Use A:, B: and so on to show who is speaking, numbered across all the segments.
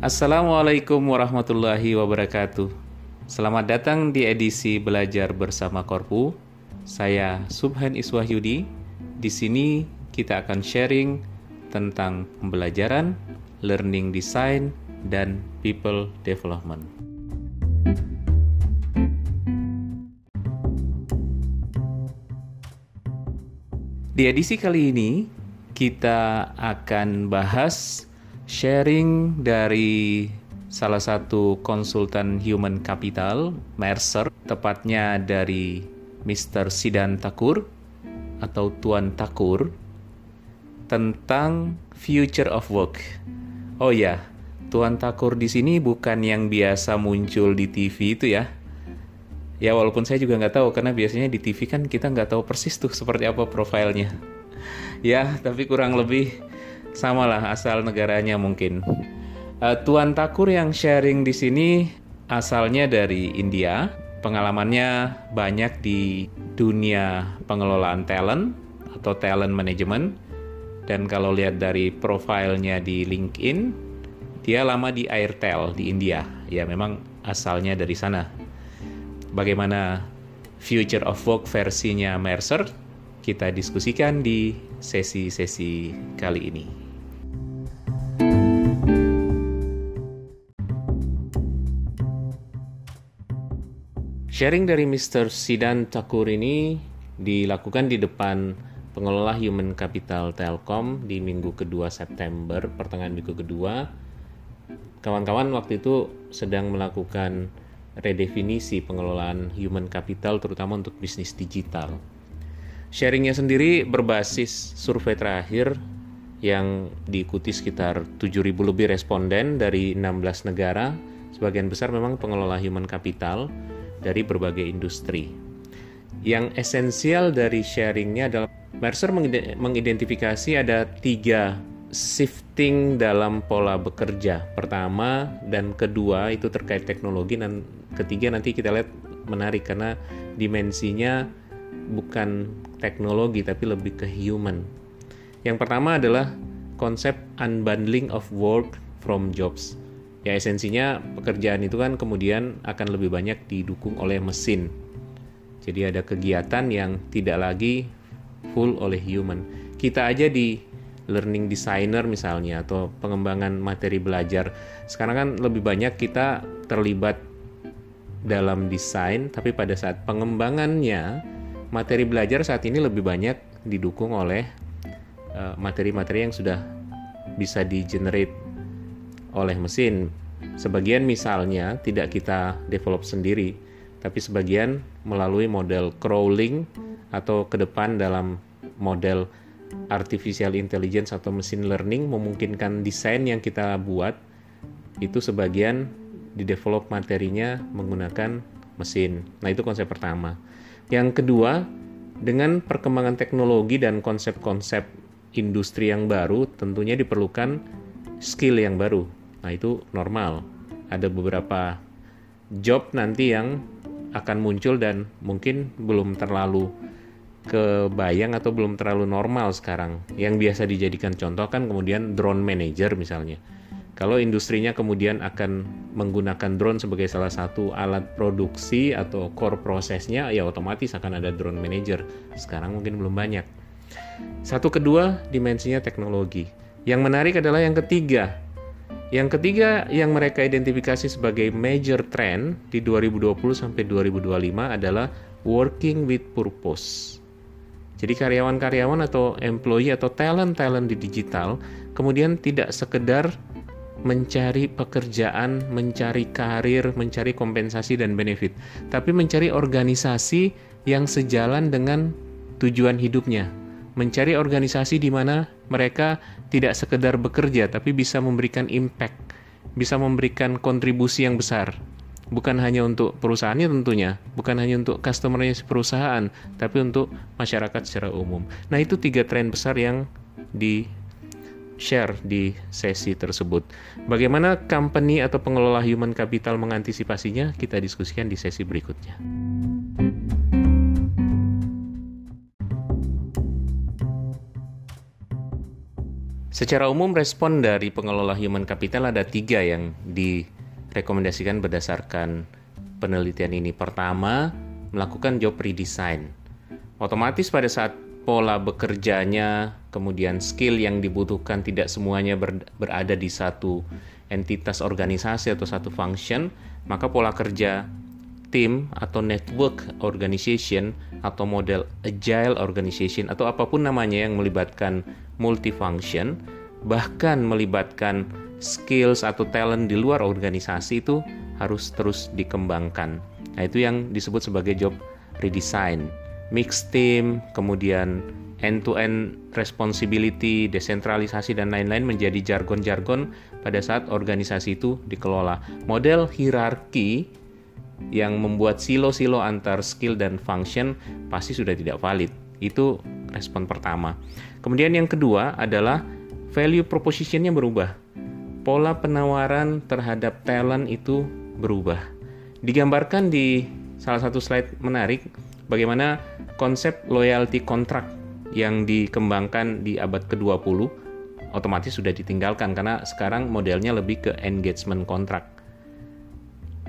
A: Assalamualaikum warahmatullahi wabarakatuh. Selamat datang di edisi Belajar Bersama Korpu. Saya Subhan Iswahyudi. Di sini kita akan sharing tentang pembelajaran, learning design, dan people development. Di edisi kali ini, kita akan bahas sharing dari salah satu konsultan human capital, Mercer, tepatnya dari Mr. Sidan Takur atau Tuan Takur tentang future of work. Oh ya, Tuan Takur di sini bukan yang biasa muncul di TV itu ya. Ya walaupun saya juga nggak tahu karena biasanya di TV kan kita nggak tahu persis tuh seperti apa profilnya. Ya, tapi kurang lebih samalah asal negaranya mungkin. Uh, Tuan Takur yang sharing di sini asalnya dari India, pengalamannya banyak di dunia pengelolaan talent atau talent management. Dan kalau lihat dari profilnya di LinkedIn, dia lama di Airtel di India. Ya memang asalnya dari sana. Bagaimana Future of Work versinya Mercer? Kita diskusikan di sesi-sesi kali ini. Sharing dari Mr. Sidan Takur ini dilakukan di depan pengelola Human Capital Telkom di minggu kedua September, pertengahan minggu kedua. Kawan-kawan waktu itu sedang melakukan redefinisi pengelolaan human capital terutama untuk bisnis digital. Sharingnya sendiri berbasis survei terakhir yang diikuti sekitar 7.000 lebih responden dari 16 negara. Sebagian besar memang pengelola human capital dari berbagai industri. Yang esensial dari sharingnya adalah Mercer mengidentifikasi ada tiga shifting dalam pola bekerja. Pertama dan kedua itu terkait teknologi dan ketiga nanti kita lihat menarik karena dimensinya bukan teknologi tapi lebih ke human. Yang pertama adalah konsep unbundling of work from jobs ya esensinya pekerjaan itu kan kemudian akan lebih banyak didukung oleh mesin. Jadi ada kegiatan yang tidak lagi full oleh human. Kita aja di learning designer misalnya atau pengembangan materi belajar. Sekarang kan lebih banyak kita terlibat dalam desain tapi pada saat pengembangannya materi belajar saat ini lebih banyak didukung oleh eh, materi-materi uh, yang sudah bisa di generate oleh mesin. Sebagian misalnya tidak kita develop sendiri, tapi sebagian melalui model crawling atau ke depan dalam model artificial intelligence atau machine learning memungkinkan desain yang kita buat itu sebagian di develop materinya menggunakan mesin. Nah, itu konsep pertama. Yang kedua, dengan perkembangan teknologi dan konsep-konsep industri yang baru, tentunya diperlukan skill yang baru. Nah, itu normal. Ada beberapa job nanti yang akan muncul dan mungkin belum terlalu kebayang atau belum terlalu normal sekarang. Yang biasa dijadikan contoh kan kemudian drone manager misalnya. Kalau industrinya kemudian akan menggunakan drone sebagai salah satu alat produksi atau core prosesnya, ya otomatis akan ada drone manager. Sekarang mungkin belum banyak. Satu kedua, dimensinya teknologi. Yang menarik adalah yang ketiga, yang ketiga yang mereka identifikasi sebagai major trend di 2020 sampai 2025 adalah working with purpose. Jadi karyawan-karyawan atau employee atau talent-talent di digital kemudian tidak sekedar mencari pekerjaan, mencari karir, mencari kompensasi dan benefit, tapi mencari organisasi yang sejalan dengan tujuan hidupnya mencari organisasi di mana mereka tidak sekedar bekerja tapi bisa memberikan impact, bisa memberikan kontribusi yang besar. Bukan hanya untuk perusahaannya tentunya, bukan hanya untuk customernya perusahaan, tapi untuk masyarakat secara umum. Nah, itu tiga tren besar yang di share di sesi tersebut. Bagaimana company atau pengelola human capital mengantisipasinya? Kita diskusikan di sesi berikutnya. Secara umum respon dari pengelola human capital ada tiga yang direkomendasikan berdasarkan penelitian ini. Pertama, melakukan job redesign. Otomatis pada saat pola bekerjanya, kemudian skill yang dibutuhkan tidak semuanya ber, berada di satu entitas organisasi atau satu function, maka pola kerja tim atau network organization atau model agile organization atau apa pun namanya yang melibatkan multifunction bahkan melibatkan skills atau talent di luar organisasi itu harus terus dikembangkan. Nah, itu yang disebut sebagai job redesign. Mix team, kemudian end-to-end responsibility, desentralisasi dan lain-lain menjadi jargon-jargon pada saat organisasi itu dikelola. Model hierarki yang membuat silo-silo antar skill dan function pasti sudah tidak valid. Itu respon pertama. Kemudian yang kedua adalah value propositionnya berubah. Pola penawaran terhadap talent itu berubah. Digambarkan di salah satu slide menarik bagaimana konsep loyalty contract yang dikembangkan di abad ke-20 otomatis sudah ditinggalkan karena sekarang modelnya lebih ke engagement contract.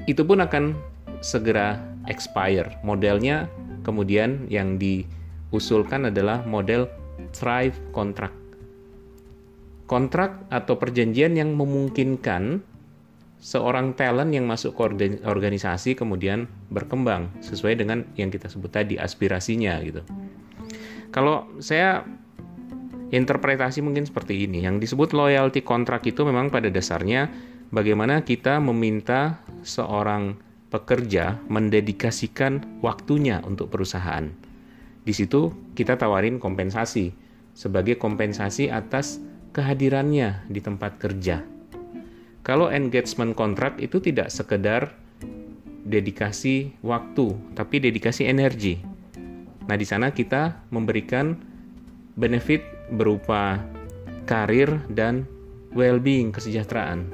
A: Itu pun akan segera expire. Modelnya kemudian yang diusulkan adalah model Thrive Contract. Kontrak atau perjanjian yang memungkinkan seorang talent yang masuk ke organisasi kemudian berkembang sesuai dengan yang kita sebut tadi aspirasinya gitu. Kalau saya interpretasi mungkin seperti ini. Yang disebut loyalty contract itu memang pada dasarnya bagaimana kita meminta seorang pekerja mendedikasikan waktunya untuk perusahaan. Di situ kita tawarin kompensasi sebagai kompensasi atas kehadirannya di tempat kerja. Kalau engagement kontrak itu tidak sekedar dedikasi waktu, tapi dedikasi energi. Nah, di sana kita memberikan benefit berupa karir dan well-being, kesejahteraan.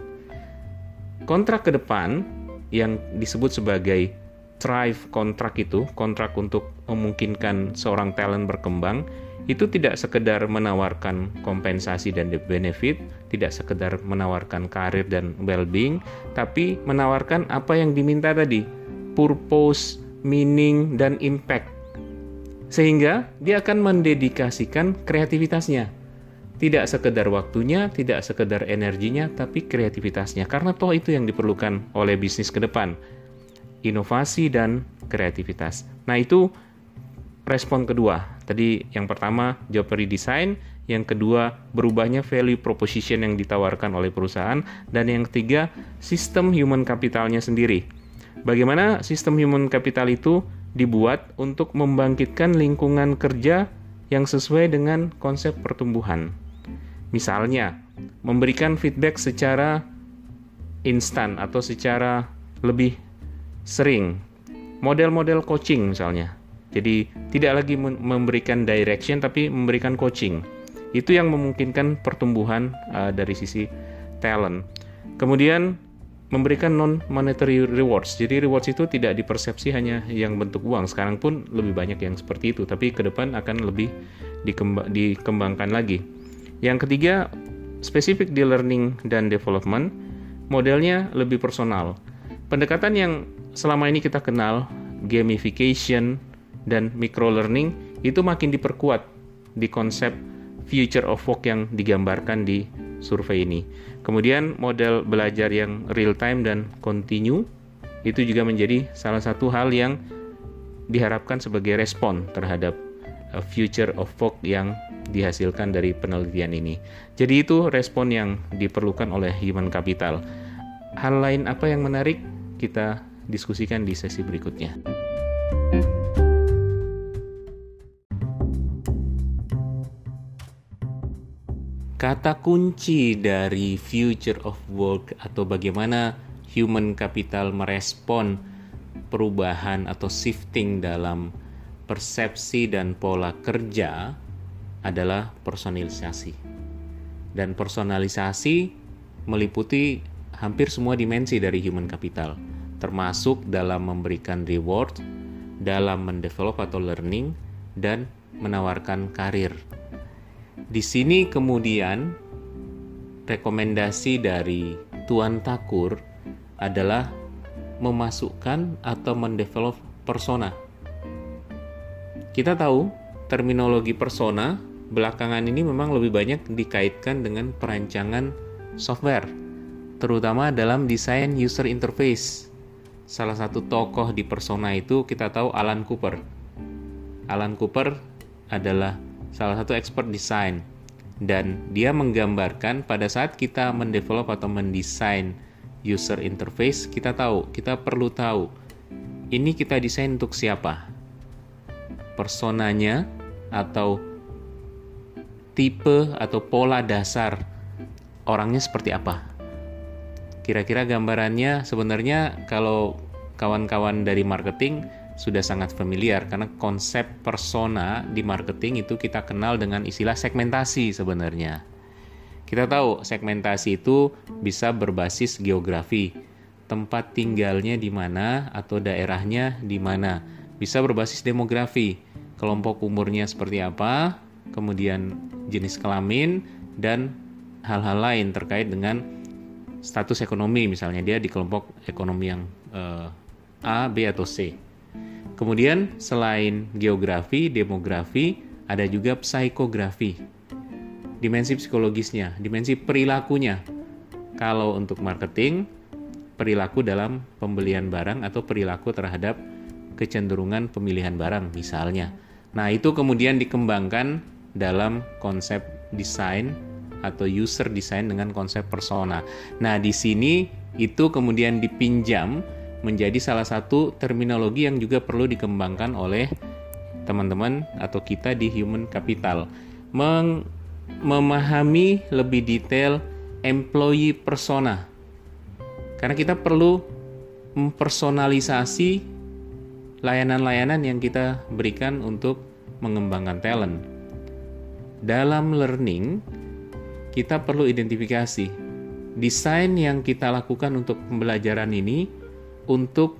A: Kontrak ke depan yang disebut sebagai thrive kontrak itu, kontrak untuk memungkinkan seorang talent berkembang, itu tidak sekedar menawarkan kompensasi dan benefit, tidak sekedar menawarkan karir dan well-being, tapi menawarkan apa yang diminta tadi, purpose, meaning, dan impact. Sehingga dia akan mendedikasikan kreativitasnya tidak sekedar waktunya, tidak sekedar energinya, tapi kreativitasnya. Karena toh itu yang diperlukan oleh bisnis ke depan. Inovasi dan kreativitas. Nah itu respon kedua. Tadi yang pertama job redesign, yang kedua berubahnya value proposition yang ditawarkan oleh perusahaan, dan yang ketiga sistem human capitalnya sendiri. Bagaimana sistem human capital itu dibuat untuk membangkitkan lingkungan kerja yang sesuai dengan konsep pertumbuhan. Misalnya, memberikan feedback secara instan atau secara lebih sering. Model-model coaching misalnya. Jadi tidak lagi memberikan direction tapi memberikan coaching. Itu yang memungkinkan pertumbuhan uh, dari sisi talent. Kemudian memberikan non monetary rewards. Jadi rewards itu tidak dipersepsi hanya yang bentuk uang. Sekarang pun lebih banyak yang seperti itu, tapi ke depan akan lebih dikembangkan lagi. Yang ketiga, spesifik di learning dan development, modelnya lebih personal. Pendekatan yang selama ini kita kenal, gamification dan micro learning, itu makin diperkuat di konsep future of work yang digambarkan di survei ini. Kemudian model belajar yang real time dan continue itu juga menjadi salah satu hal yang diharapkan sebagai respon terhadap future of work yang dihasilkan dari penelitian ini. Jadi itu respon yang diperlukan oleh human capital. Hal lain apa yang menarik kita diskusikan di sesi berikutnya. Kata kunci dari future of work atau bagaimana human capital merespon perubahan atau shifting dalam persepsi dan pola kerja adalah personalisasi. Dan personalisasi meliputi hampir semua dimensi dari human capital, termasuk dalam memberikan reward, dalam mendevelop atau learning, dan menawarkan karir. Di sini kemudian rekomendasi dari Tuan Takur adalah memasukkan atau mendevelop persona. Kita tahu terminologi persona belakangan ini memang lebih banyak dikaitkan dengan perancangan software, terutama dalam desain user interface. Salah satu tokoh di persona itu kita tahu Alan Cooper. Alan Cooper adalah salah satu expert desain dan dia menggambarkan pada saat kita mendevelop atau mendesain user interface, kita tahu, kita perlu tahu ini kita desain untuk siapa? Personanya atau tipe atau pola dasar orangnya seperti apa? Kira-kira gambarannya sebenarnya kalau kawan-kawan dari marketing sudah sangat familiar karena konsep persona di marketing itu kita kenal dengan istilah segmentasi sebenarnya. Kita tahu segmentasi itu bisa berbasis geografi, tempat tinggalnya di mana atau daerahnya di mana. Bisa berbasis demografi, kelompok umurnya seperti apa, kemudian jenis kelamin dan hal-hal lain terkait dengan status ekonomi misalnya dia di kelompok ekonomi yang uh, A, B atau C. Kemudian selain geografi, demografi, ada juga psikografi dimensi psikologisnya, dimensi perilakunya. Kalau untuk marketing, perilaku dalam pembelian barang atau perilaku terhadap kecenderungan pemilihan barang misalnya. Nah, itu kemudian dikembangkan dalam konsep desain atau user design dengan konsep persona. Nah, di sini itu kemudian dipinjam menjadi salah satu terminologi yang juga perlu dikembangkan oleh teman-teman atau kita di human capital. Meng memahami lebih detail employee persona. Karena kita perlu mempersonalisasi layanan-layanan yang kita berikan untuk mengembangkan talent. Dalam learning, kita perlu identifikasi desain yang kita lakukan untuk pembelajaran ini untuk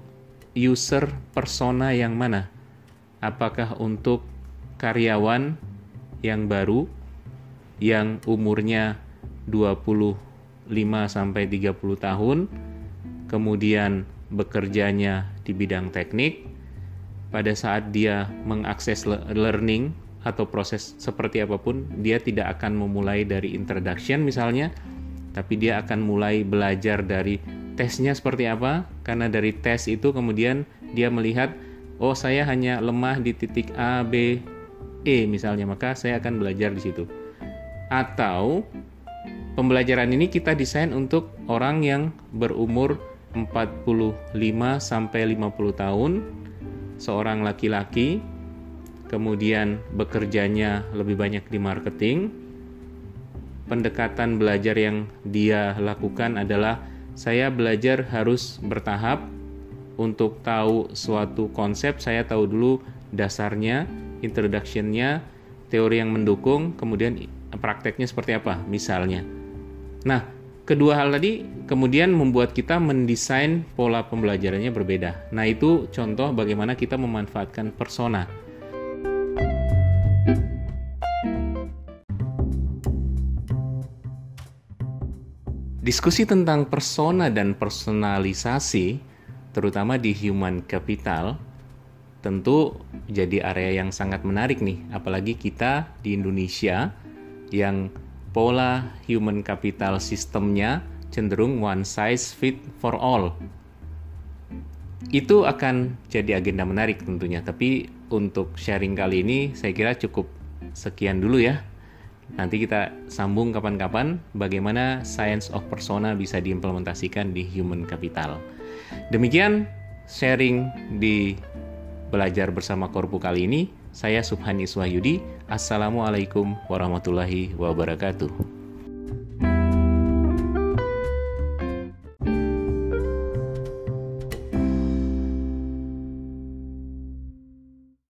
A: user persona yang mana? Apakah untuk karyawan yang baru yang umurnya 25 sampai 30 tahun, kemudian bekerjanya di bidang teknik, pada saat dia mengakses learning atau proses seperti apa pun, dia tidak akan memulai dari introduction misalnya, tapi dia akan mulai belajar dari tesnya seperti apa, karena dari tes itu kemudian dia melihat, oh saya hanya lemah di titik A, B, E misalnya, maka saya akan belajar di situ atau pembelajaran ini kita desain untuk orang yang berumur 45 sampai 50 tahun, seorang laki-laki, kemudian bekerjanya lebih banyak di marketing. Pendekatan belajar yang dia lakukan adalah saya belajar harus bertahap untuk tahu suatu konsep, saya tahu dulu dasarnya, introductionnya, teori yang mendukung, kemudian prakteknya seperti apa misalnya. Nah, kedua hal tadi kemudian membuat kita mendesain pola pembelajarannya berbeda. Nah, itu contoh bagaimana kita memanfaatkan persona. Diskusi tentang persona dan personalisasi, terutama di human capital, tentu jadi area yang sangat menarik nih, apalagi kita di Indonesia yang pola human capital sistemnya cenderung one size fit for all. Itu akan jadi agenda menarik tentunya, tapi untuk sharing kali ini saya kira cukup sekian dulu ya. Nanti kita sambung kapan-kapan bagaimana science of persona bisa diimplementasikan di human capital. Demikian sharing di belajar bersama Korpu kali ini. Saya Subhani Iswahyudi. Assalamualaikum warahmatullahi wabarakatuh.